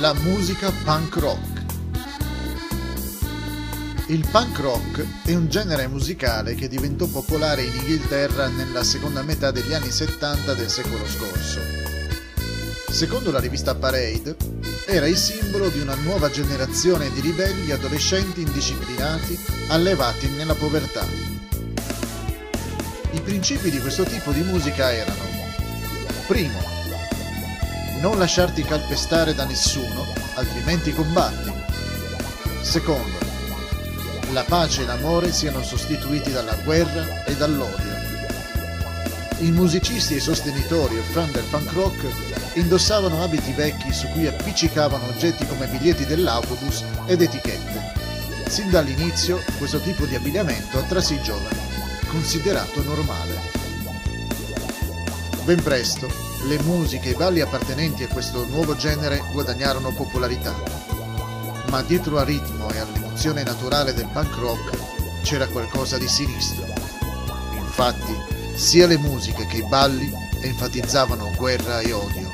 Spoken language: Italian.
la musica punk rock. Il punk rock è un genere musicale che diventò popolare in Inghilterra nella seconda metà degli anni 70 del secolo scorso. Secondo la rivista Parade, era il simbolo di una nuova generazione di ribelli adolescenti indisciplinati allevati nella povertà. I principi di questo tipo di musica erano Primo, non lasciarti calpestare da nessuno, altrimenti combatti. Secondo, la pace e l'amore siano sostituiti dalla guerra e dall'odio. I musicisti e i sostenitori e fan del punk rock indossavano abiti vecchi su cui appiccicavano oggetti come biglietti dell'autobus ed etichette. Sin dall'inizio questo tipo di abbigliamento attrasse i giovani, considerato normale. Ben presto, le musiche e i balli appartenenti a questo nuovo genere guadagnarono popolarità. Ma dietro al ritmo e all'emozione naturale del punk rock c'era qualcosa di sinistro. Infatti, sia le musiche che i balli enfatizzavano guerra e odio.